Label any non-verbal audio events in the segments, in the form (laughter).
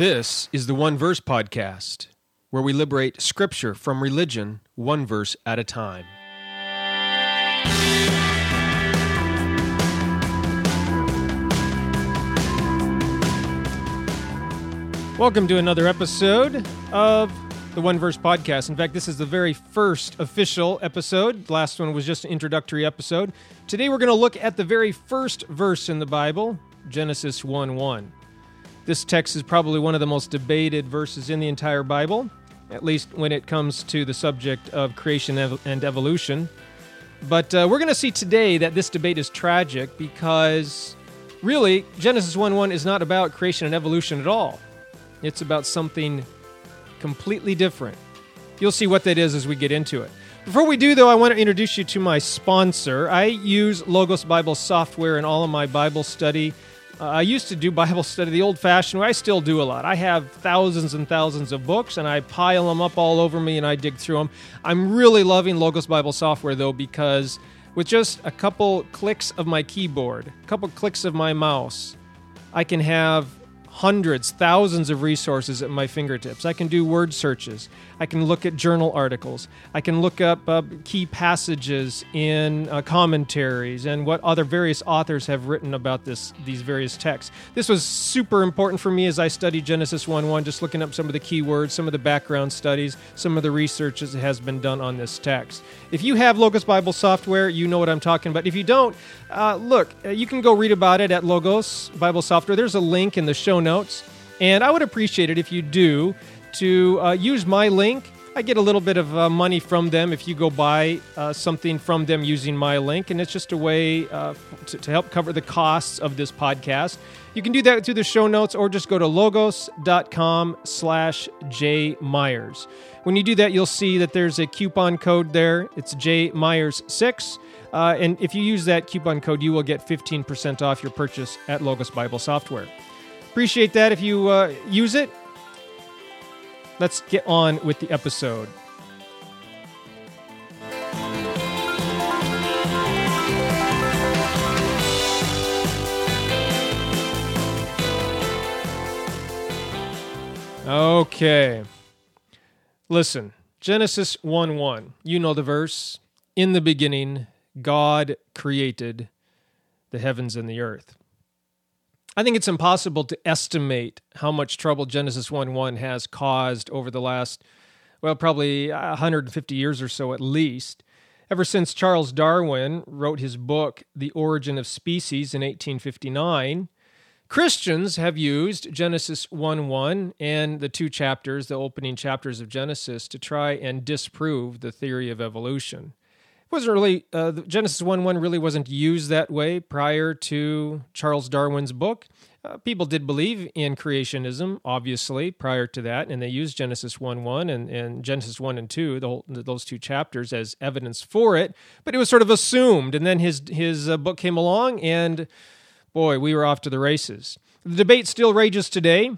This is the One Verse Podcast, where we liberate Scripture from religion one verse at a time. Welcome to another episode of the One Verse Podcast. In fact, this is the very first official episode. The last one was just an introductory episode. Today we're going to look at the very first verse in the Bible, Genesis 1 1. This text is probably one of the most debated verses in the entire Bible, at least when it comes to the subject of creation and evolution. But uh, we're going to see today that this debate is tragic because really, Genesis 1 1 is not about creation and evolution at all. It's about something completely different. You'll see what that is as we get into it. Before we do, though, I want to introduce you to my sponsor. I use Logos Bible software in all of my Bible study. Uh, I used to do Bible study the old fashioned way. I still do a lot. I have thousands and thousands of books and I pile them up all over me and I dig through them. I'm really loving Logos Bible software, though, because with just a couple clicks of my keyboard, a couple clicks of my mouse, I can have hundreds, thousands of resources at my fingertips. I can do word searches. I can look at journal articles. I can look up uh, key passages in uh, commentaries and what other various authors have written about this these various texts. This was super important for me as I studied Genesis 1-1, just looking up some of the key words, some of the background studies, some of the research that has been done on this text. If you have Logos Bible software, you know what I'm talking about. If you don't, uh, look, uh, you can go read about it at Logos Bible software. There's a link in the show notes notes. And I would appreciate it if you do to uh, use my link. I get a little bit of uh, money from them if you go buy uh, something from them using my link, and it's just a way uh, to, to, help cover the costs of this podcast. You can do that through the show notes, or just go to logos.com slash jmyers. When you do that, you'll see that there's a coupon code there. It's jmyers6. Uh, and if you use that coupon code, you will get 15% off your purchase at Logos Bible Software. Appreciate that if you uh, use it. Let's get on with the episode. Okay. Listen, Genesis 1 1. You know the verse. In the beginning, God created the heavens and the earth. I think it's impossible to estimate how much trouble Genesis 1 1 has caused over the last, well, probably 150 years or so at least. Ever since Charles Darwin wrote his book, The Origin of Species, in 1859, Christians have used Genesis 1 1 and the two chapters, the opening chapters of Genesis, to try and disprove the theory of evolution wasn't really uh, Genesis one one really wasn't used that way prior to Charles Darwin's book. Uh, people did believe in creationism, obviously, prior to that, and they used Genesis 1 1 and, and Genesis 1 and 2, whole, those two chapters, as evidence for it. But it was sort of assumed. And then his, his uh, book came along, and boy, we were off to the races. The debate still rages today.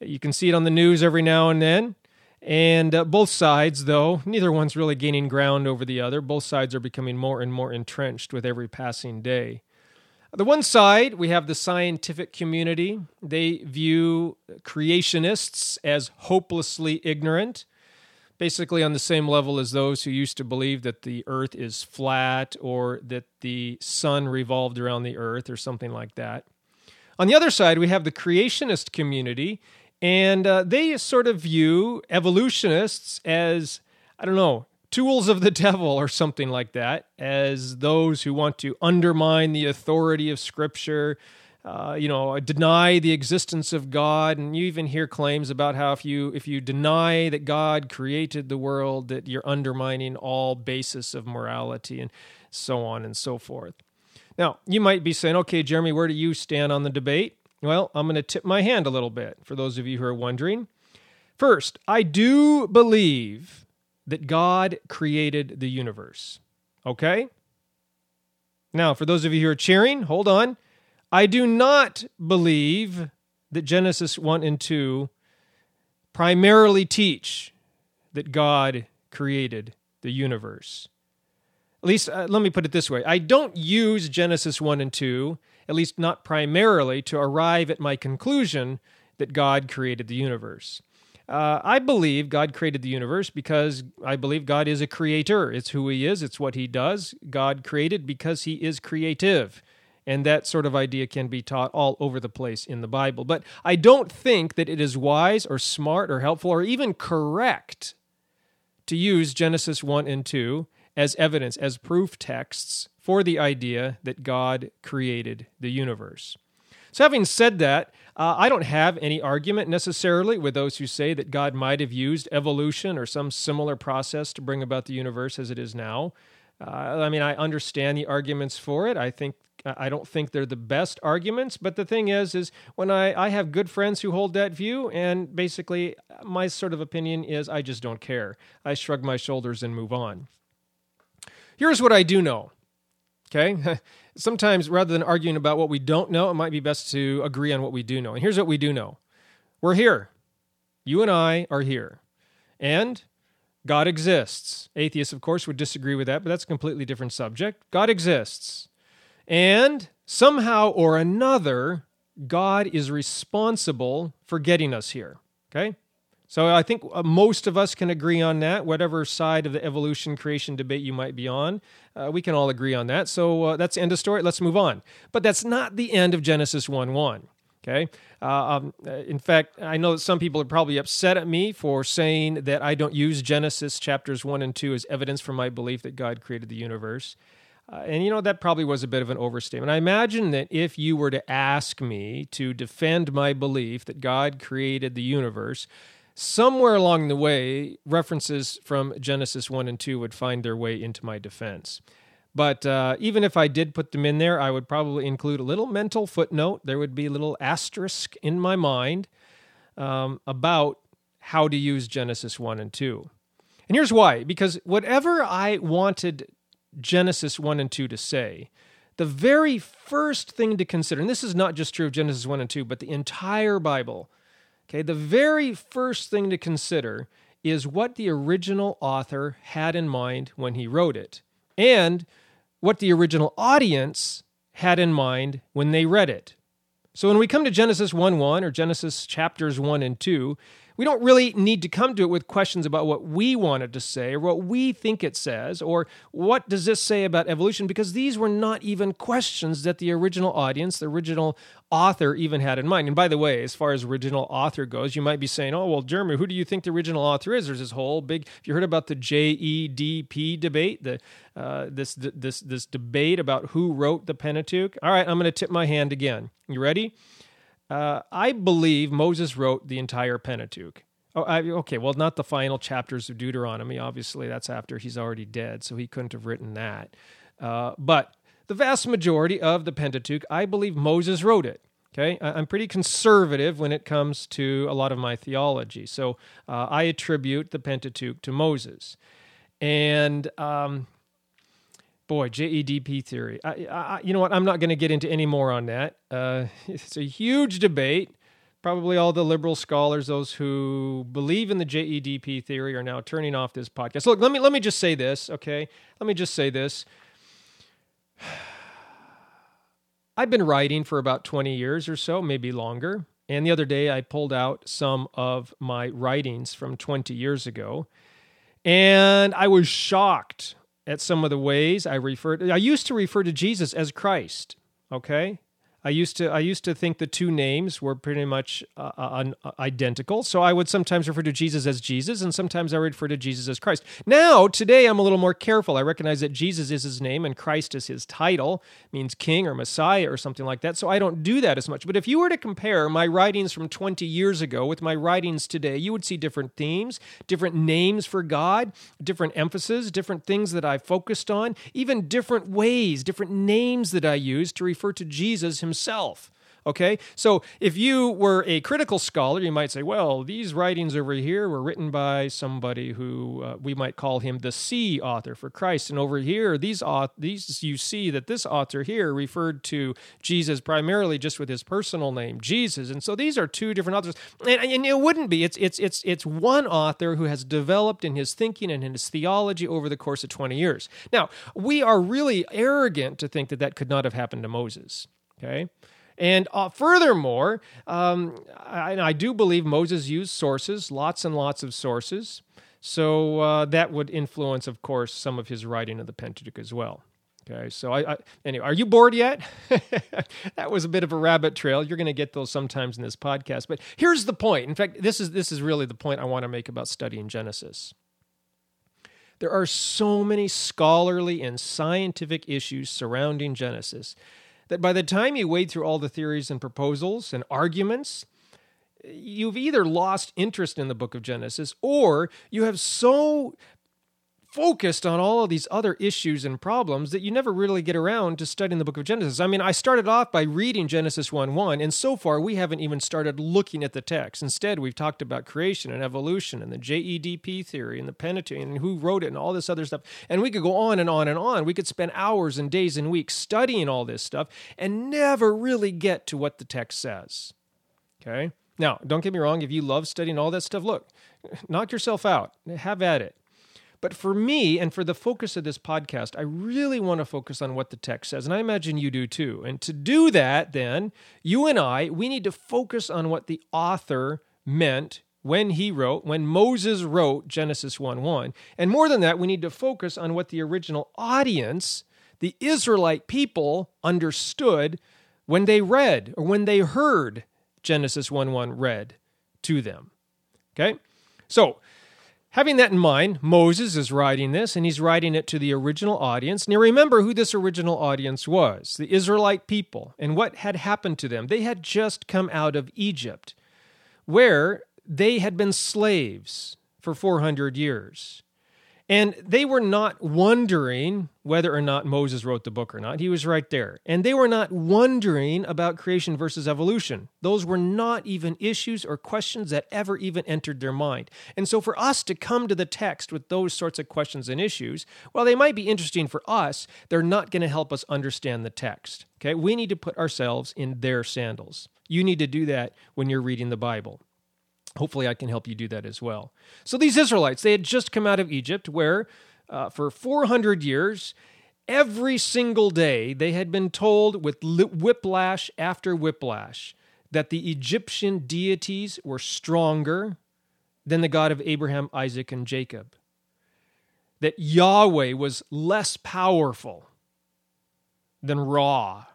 You can see it on the news every now and then. And uh, both sides, though, neither one's really gaining ground over the other. Both sides are becoming more and more entrenched with every passing day. The one side, we have the scientific community. They view creationists as hopelessly ignorant, basically on the same level as those who used to believe that the earth is flat or that the sun revolved around the earth or something like that. On the other side, we have the creationist community, and uh, they sort of view evolutionists as, I don't know, tools of the (laughs) devil or something like that, as those who want to undermine the authority of Scripture, uh, you know, deny the existence of God. And you even hear claims about how if you if you deny that God created the world, that you're undermining all basis of morality and so on and so forth. Now, you might be saying, okay, Jeremy, where do you stand on the debate? Well, I'm going to tip my hand a little bit for those of you who are wondering. First, I do believe that God created the universe. Okay? Now, for those of you who are cheering, hold on. I do not believe that Genesis 1 and 2 primarily teach that God created the universe. At least, uh, let me put it this way I don't use Genesis 1 and 2 at least not primarily, to arrive at my conclusion that God created the universe. Uh, I believe God created the universe because I believe God is a creator. It's who He is, it's what He does. God created because He is creative. And that sort of idea can be taught all over the place in the Bible. But I don't think that it is wise or smart or helpful or even correct to use Genesis 1 and 2 as evidence, as proof texts for the idea that God created the universe. So, having said that, uh, I don't have any argument necessarily with those who say that God might have used evolution or some similar process to bring about the universe as it is now. Uh, I mean, I understand the arguments for it. I think I don't think they're the best arguments, but the thing is, is when I, I have good friends who hold that view, and basically my sort of opinion is I just don't care. I shrug my shoulders and move on. Here's what I do know. Okay. (laughs) Sometimes rather than arguing about what we don't know, it might be best to agree on what we do know. And here's what we do know we're here. You and I are here. And God exists. Atheists, of course, would disagree with that, but that's a completely different subject. God exists. And somehow or another, God is responsible for getting us here. Okay? So I think uh, most of us can agree on that, whatever side of the evolution creation debate you might be on. Uh, we can all agree on that. So uh, that's the end of story. Let's move on. But that's not the end of Genesis 1 1. Okay. Uh, um, uh, in fact, I know that some people are probably upset at me for saying that I don't use Genesis chapters 1 and 2 as evidence for my belief that God created the universe. Uh, and you know, that probably was a bit of an overstatement. I imagine that if you were to ask me to defend my belief that God created the universe, somewhere along the way, references from Genesis 1 and 2 would find their way into my defense. But uh, even if I did put them in there, I would probably include a little mental footnote. There would be a little asterisk in my mind um, about how to use Genesis 1 and 2. And here's why because whatever I wanted Genesis 1 and 2 to say, the very first thing to consider, and this is not just true of Genesis 1 and 2, but the entire Bible, Okay, the very first thing to consider is what the original author had in mind when he wrote it, and what the original audience had in mind when they read it. So when we come to Genesis 1 1 or Genesis chapters 1 and 2, we don't really need to come to it with questions about what we wanted to say or what we think it says or what does this say about evolution because these were not even questions that the original audience, the original author even had in mind. And by the way, as far as original author goes, you might be saying, "Oh, well, Jeremy, who do you think the original author is?" There's this whole big. If you heard about the JEDP debate, the uh, this this this debate about who wrote the Pentateuch. All right, I'm going to tip my hand again. You ready? Uh, I believe Moses wrote the entire Pentateuch. Oh, I, okay. Well, not the final chapters of Deuteronomy. Obviously, that's after he's already dead, so he couldn't have written that. Uh, but the vast majority of the Pentateuch, I believe Moses wrote it. Okay, I'm pretty conservative when it comes to a lot of my theology, so uh, I attribute the Pentateuch to Moses. And um, boy, JEDP theory. I, I, you know what? I'm not going to get into any more on that. Uh, (laughs) it's a huge debate. Probably all the liberal scholars, those who believe in the JEDP theory, are now turning off this podcast. Look, let me let me just say this, okay? Let me just say this. (sighs) I've been writing for about 20 years or so, maybe longer. And the other day, I pulled out some of my writings from 20 years ago, and I was shocked at some of the ways I referred. I used to refer to Jesus as Christ. Okay, I used to I used to think the two names were pretty much uh, uh, uh, identical. So I would sometimes refer to Jesus as Jesus, and sometimes I would refer to Jesus as Christ. Now today I'm a little more careful. I recognize that Jesus is his name and Christ is his title, means King or Messiah or something like that. So I don't do that as much. But if you were to compare my writings from 20 years ago with my writings today, you would see different themes, different names for God, different emphasis, different things that I focused on, even different ways, different names that I use to refer to Jesus himself himself. Okay, so if you were a critical scholar, you might say, well, these writings over here were written by somebody who uh, we might call him the C author for Christ, and over here, these these you see that this author here referred to Jesus primarily just with his personal name, Jesus, and so these are two different authors, and, and it wouldn't be. It's it's it's it's one author who has developed in his thinking and in his theology over the course of twenty years. Now we are really arrogant to think that that could not have happened to Moses. Okay. And uh, furthermore, um, I, I, do believe Moses used sources, lots and lots of sources. So uh, that would influence, of course, some of his writing of the Pentateuch as well. Okay, so I, I anyway, are you bored yet? (laughs) that was a bit of a rabbit trail. You're going to get those sometimes in this podcast, but here's the point. In fact, this is this is really the point I want to make about studying Genesis. There are so many scholarly and scientific issues surrounding Genesis that by the time you wade through all the theories and proposals and arguments, you've either lost interest in the book of Genesis or you have so focused on all of these other issues and problems that you never really get around to studying the book of Genesis. I mean, I started off by reading Genesis 1 1, and so far we haven't even started looking at the text. Instead, we've talked about creation and evolution and the JEDP theory and the Pentateuch and who wrote it and all this other stuff. And we could go on and on and on. We could spend hours and days and weeks studying all this stuff and never really get to what the text says. Okay? Now, don't get me wrong, if you love studying all that stuff, look, knock yourself out. Have at it. But for me and for the focus of this podcast, I really want to focus on what the text says. And I imagine you do too. And to do that, then, you and I, we need to focus on what the author meant when he wrote, when Moses wrote Genesis 1 1. And more than that, we need to focus on what the original audience, the Israelite people, understood when they read or when they heard Genesis 1 1 read to them. Okay? So, Having that in mind, Moses is writing this, and he's writing it to the original audience. Now, remember who this original audience was the Israelite people, and what had happened to them. They had just come out of Egypt, where they had been slaves for 400 years. And they were not wondering whether or not Moses wrote the book or not. He was right there. And they were not wondering about creation versus evolution. Those were not even issues or questions that ever even entered their mind. And so for us to come to the text with those sorts of questions and issues, while they might be interesting for us, they're not going to help us understand the text. Okay? We need to put ourselves in their sandals. You need to do that when you're reading the Bible. Hopefully, I can help you do that as well. So, these Israelites, they had just come out of Egypt, where uh, for 400 years, every single day, they had been told with whiplash after whiplash that the Egyptian deities were stronger than the God of Abraham, Isaac, and Jacob, that Yahweh was less powerful than Ra,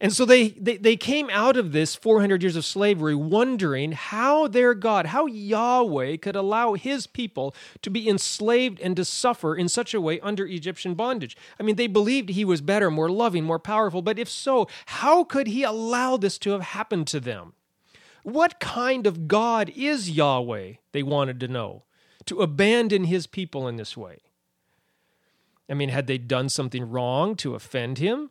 and so they, they, they came out of this 400 years of slavery wondering how their God, how Yahweh could allow his people to be enslaved and to suffer in such a way under Egyptian bondage. I mean, they believed he was better, more loving, more powerful, but if so, how could he allow this to have happened to them? What kind of God is Yahweh? They wanted to know, to abandon his people in this way. I mean, had they done something wrong to offend him?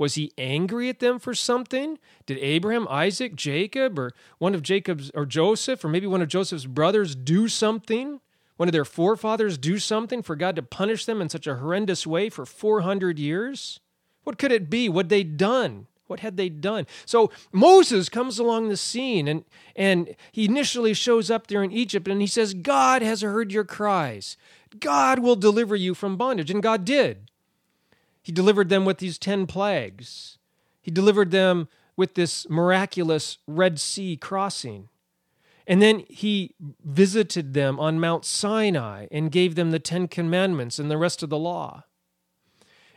Was he angry at them for something? Did Abraham, Isaac, Jacob, or one of Jacob's, or Joseph, or maybe one of Joseph's brothers do something? One of their forefathers do something for God to punish them in such a horrendous way for 400 years? What could it be? What they done? What had they done? So Moses comes along the scene and, and he initially shows up there in Egypt and he says, God has heard your cries. God will deliver you from bondage. And God did. He delivered them with these 10 plagues. He delivered them with this miraculous Red Sea crossing. And then he visited them on Mount Sinai and gave them the Ten Commandments and the rest of the law.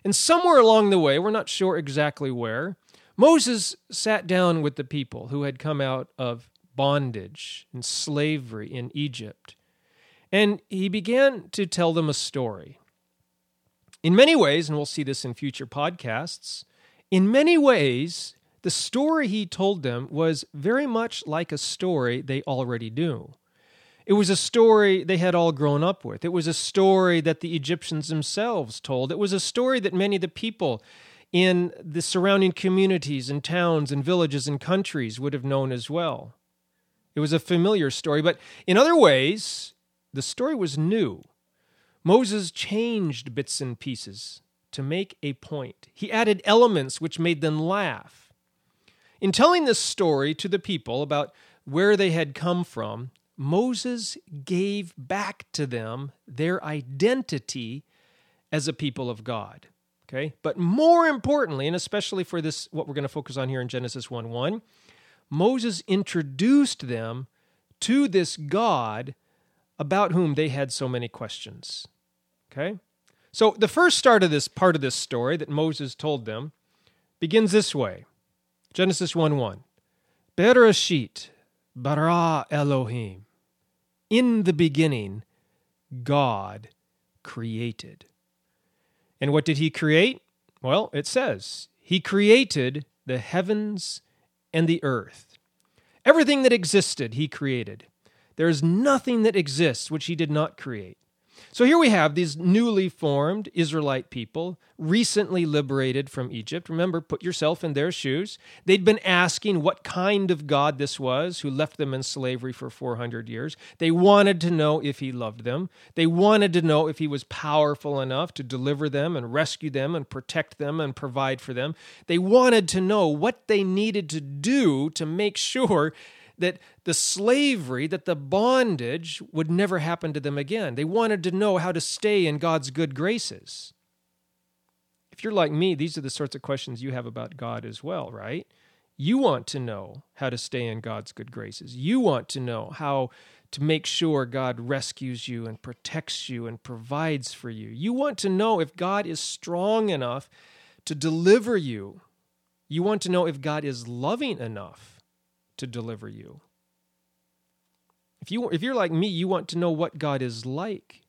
And somewhere along the way, we're not sure exactly where, Moses sat down with the people who had come out of bondage and slavery in Egypt. And he began to tell them a story. In many ways, and we'll see this in future podcasts, in many ways, the story he told them was very much like a story they already knew. It was a story they had all grown up with. It was a story that the Egyptians themselves told. It was a story that many of the people in the surrounding communities and towns and villages and countries would have known as well. It was a familiar story, but in other ways, the story was new. Moses changed bits and pieces to make a point. He added elements which made them laugh. In telling this story to the people about where they had come from, Moses gave back to them their identity as a people of God. Okay? But more importantly, and especially for this what we're going to focus on here in Genesis 1 1, Moses introduced them to this God about whom they had so many questions. Okay? So the first start of this part of this story that Moses told them begins this way Genesis 1 1. Bereshit bara Elohim. In the beginning, God created. And what did he create? Well, it says, He created the heavens and the earth. Everything that existed, He created. There is nothing that exists which He did not create. So here we have these newly formed Israelite people, recently liberated from Egypt. Remember, put yourself in their shoes. They'd been asking what kind of God this was who left them in slavery for 400 years. They wanted to know if he loved them. They wanted to know if he was powerful enough to deliver them and rescue them and protect them and provide for them. They wanted to know what they needed to do to make sure that the slavery, that the bondage would never happen to them again. They wanted to know how to stay in God's good graces. If you're like me, these are the sorts of questions you have about God as well, right? You want to know how to stay in God's good graces. You want to know how to make sure God rescues you and protects you and provides for you. You want to know if God is strong enough to deliver you. You want to know if God is loving enough to deliver you. If you if you're like me, you want to know what God is like.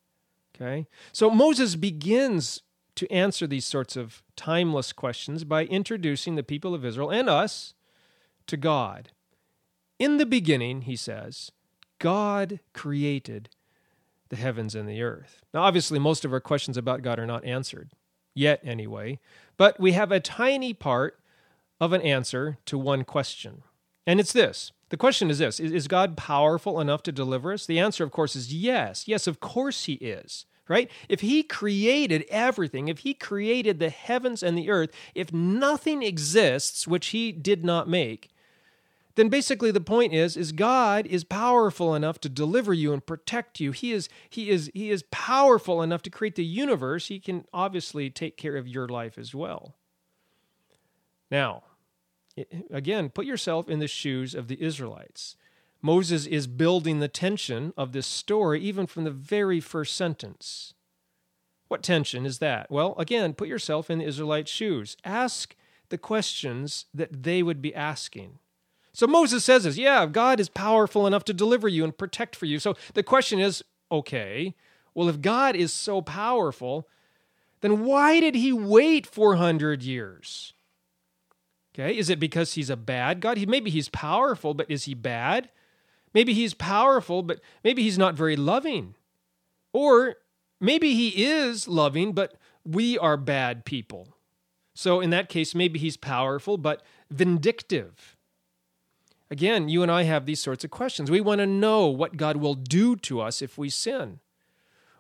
Okay? So Moses begins to answer these sorts of timeless questions by introducing the people of Israel and us to God. In the beginning, he says, God created the heavens and the earth. Now, obviously, most of our questions about God are not answered, yet anyway, but we have a tiny part of an answer to one question. And it's this the question is this Is God powerful enough to deliver us? The answer, of course, is yes. Yes, of course He is, right? If He created everything, if He created the heavens and the earth, if nothing exists which He did not make, then basically the point is is God is powerful enough to deliver you and protect you. He is he is he is powerful enough to create the universe. He can obviously take care of your life as well. Now, again, put yourself in the shoes of the Israelites. Moses is building the tension of this story even from the very first sentence. What tension is that? Well, again, put yourself in the Israelites' shoes. Ask the questions that they would be asking. So Moses says this, yeah, God is powerful enough to deliver you and protect for you. So the question is, okay, well, if God is so powerful, then why did he wait 400 years? Okay, is it because he's a bad God? He, maybe he's powerful, but is he bad? Maybe he's powerful, but maybe he's not very loving. Or maybe he is loving, but we are bad people. So in that case, maybe he's powerful, but vindictive. Again, you and I have these sorts of questions. We want to know what God will do to us if we sin.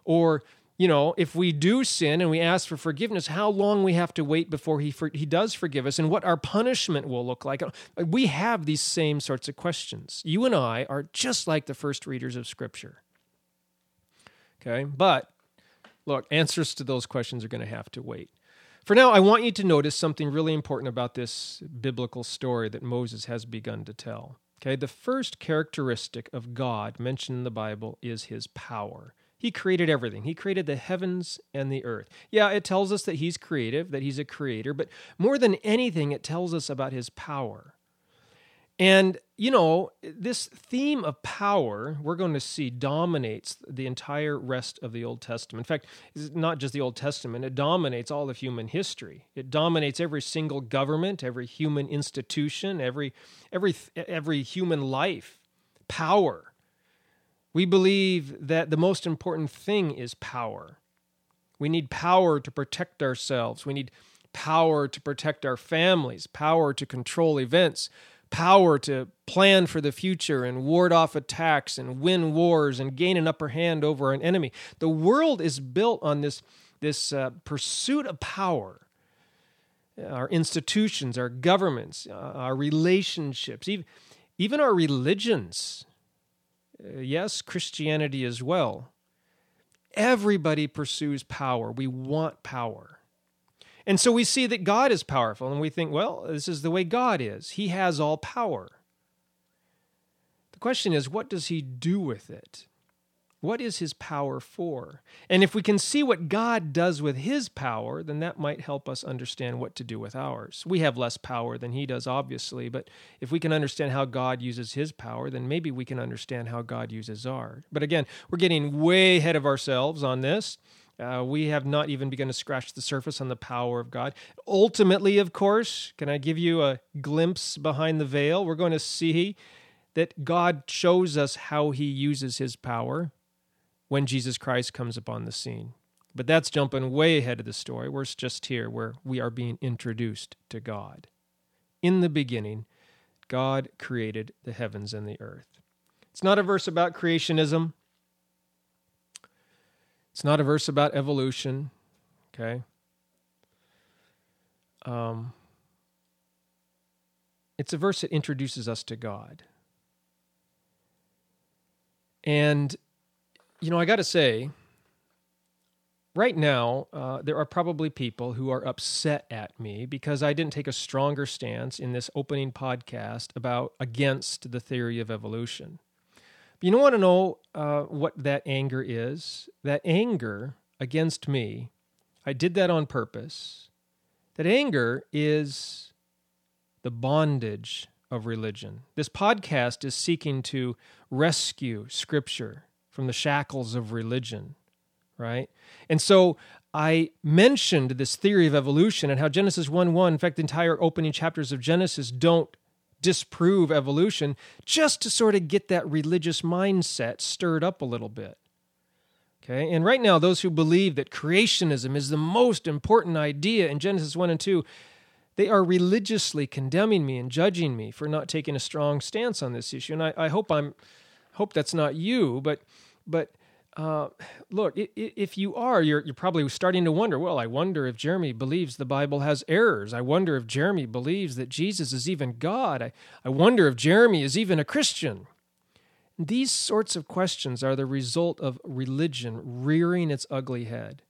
Or you know, if we do sin and we ask for forgiveness, how long we have to wait before he for, he does forgive us, and what our punishment will look like. We have these same sorts of questions. You and I are just like the first readers of Scripture. Okay, but look, answers to those questions are going to have to wait. For now, I want you to notice something really important about this biblical story that Moses has begun to tell. Okay, the first characteristic of God mentioned in the Bible is his power. He created everything. He created the heavens and the earth. Yeah, it tells us that He's creative, that He's a creator, but more than anything, it tells us about His power. And, you know, this theme of power, we're going to see, dominates the entire rest of the Old Testament. In fact, it's not just the Old Testament, it dominates all of human history. It dominates every single government, every human institution, every, every, every human life. Power. We believe that the most important thing is power. We need power to protect ourselves. We need power to protect our families, power to control events, power to plan for the future and ward off attacks and win wars and gain an upper hand over an enemy. The world is built on this, this uh, pursuit of power. Our institutions, our governments, uh, our relationships, even, even our religions uh, yes, Christianity as well. Everybody pursues power. We want power. And so we see that God is powerful, and we think, well, this is the way God is. He has all power. The question is, what does he do with it? What is his power for? And if we can see what God does with his power, then that might help us understand what to do with ours. We have less power than he does, obviously, but if we can understand how God uses his power, then maybe we can understand how God uses ours. But again, we're getting way ahead of ourselves on this. Uh, we have not even begun to scratch the surface on the power of God. Ultimately, of course, can I give you a glimpse behind the veil? We're going to see that God shows us how he uses his power when Jesus Christ comes upon the scene. But that's jumping way ahead of the story. We're just here where we are being introduced to God. In the beginning, God created the heavens and the earth. It's not a verse about creationism. It's not a verse about evolution. Okay. Um, it's a verse that introduces us to God. And you know, I got to say, right now, uh, there are probably people who are upset at me because I didn't take a stronger stance in this opening podcast about against the theory of evolution. But you don't want to know uh, what that anger is. That anger against me, I did that on purpose. That anger is the bondage of religion. This podcast is seeking to rescue Scripture from the shackles of religion, right? And so I mentioned this theory of evolution and how Genesis 1 1, in fact, the entire opening chapters of Genesis don't disprove evolution, just to sort of get that religious mindset stirred up a little bit. Okay, and right now, those who believe that creationism is the most important idea in Genesis 1 and 2, they are religiously condemning me and judging me for not taking a strong stance on this issue. And I, I hope I'm hope that's not you, but but uh, look, if you are, you're, you're probably starting to wonder. Well, I wonder if Jeremy believes the Bible has errors. I wonder if Jeremy believes that Jesus is even God. I, I wonder if Jeremy is even a Christian. These sorts of questions are the result of religion rearing its ugly head.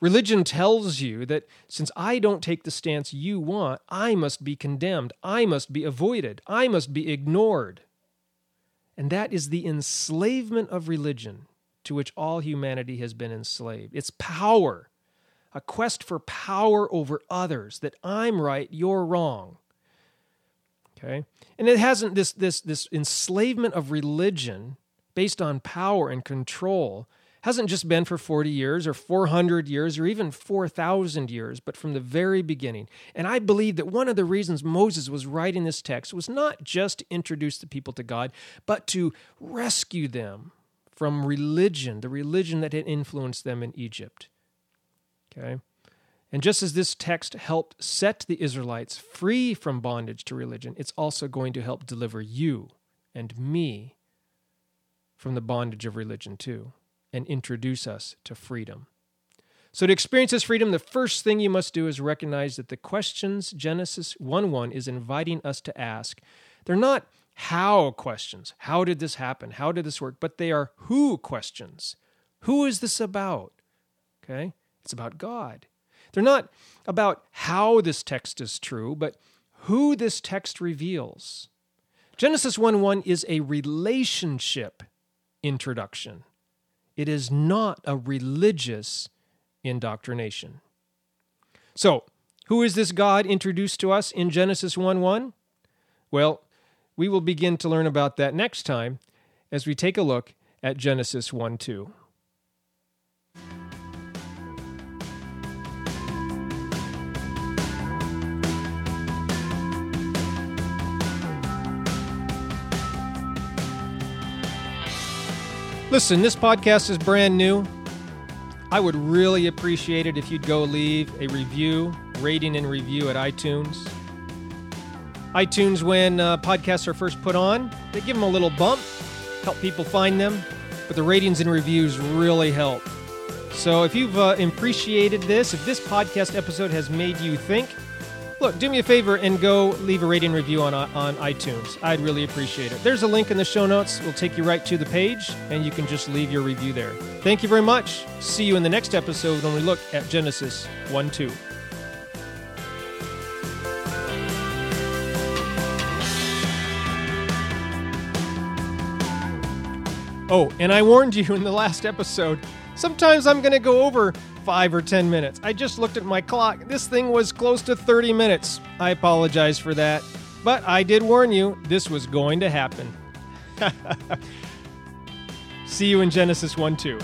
Religion tells you that since I don't take the stance you want, I must be condemned, I must be avoided, I must be ignored. And that is the enslavement of religion to which all humanity has been enslaved. It's power, a quest for power over others, that I'm right, you're wrong. Okay? And it hasn't this this this enslavement of religion based on power and control hasn't just been for 40 years or 400 years or even 4,000 years, but from the very beginning. And I believe that one of the reasons Moses was writing this text was not just to introduce the people to God, but to rescue them from religion, the religion that had influenced them in Egypt. Okay? And just as this text helped set the Israelites free from bondage to religion, it's also going to help deliver you and me from the bondage of religion too and introduce us to freedom. So, to experience this freedom, the first thing you must do is recognize that the questions Genesis 1 1 is inviting us to ask, they're not how questions. How did this happen? How did this work? But they are who questions. Who is this about? Okay? It's about God. They're not about how this text is true, but who this text reveals. Genesis 1 1 is a relationship introduction. It is not a religious indoctrination. So, who is this God introduced to us in Genesis 1 1? Well, we will begin to learn about that next time as we take a look at Genesis 1 2. Listen, this podcast is brand new. I would really appreciate it if you'd go leave a review, rating, and review at iTunes. iTunes, when uh, podcasts are first put on, they give them a little bump, help people find them, but the ratings and reviews really help. So if you've uh, appreciated this, if this podcast episode has made you think, look, do me a favor and go leave a rating review on, on iTunes. I'd really appreciate it. There's a link in the show notes. We'll take you right to the page, and you can just leave your review there. Thank you very much. See you in the next episode when we look at Genesis 1 2. Oh, and I warned you in the last episode, sometimes I'm going to go over five or 10 minutes. I just looked at my clock. This thing was close to 30 minutes. I apologize for that. But I did warn you, this was going to happen. (laughs) See you in Genesis 1 2.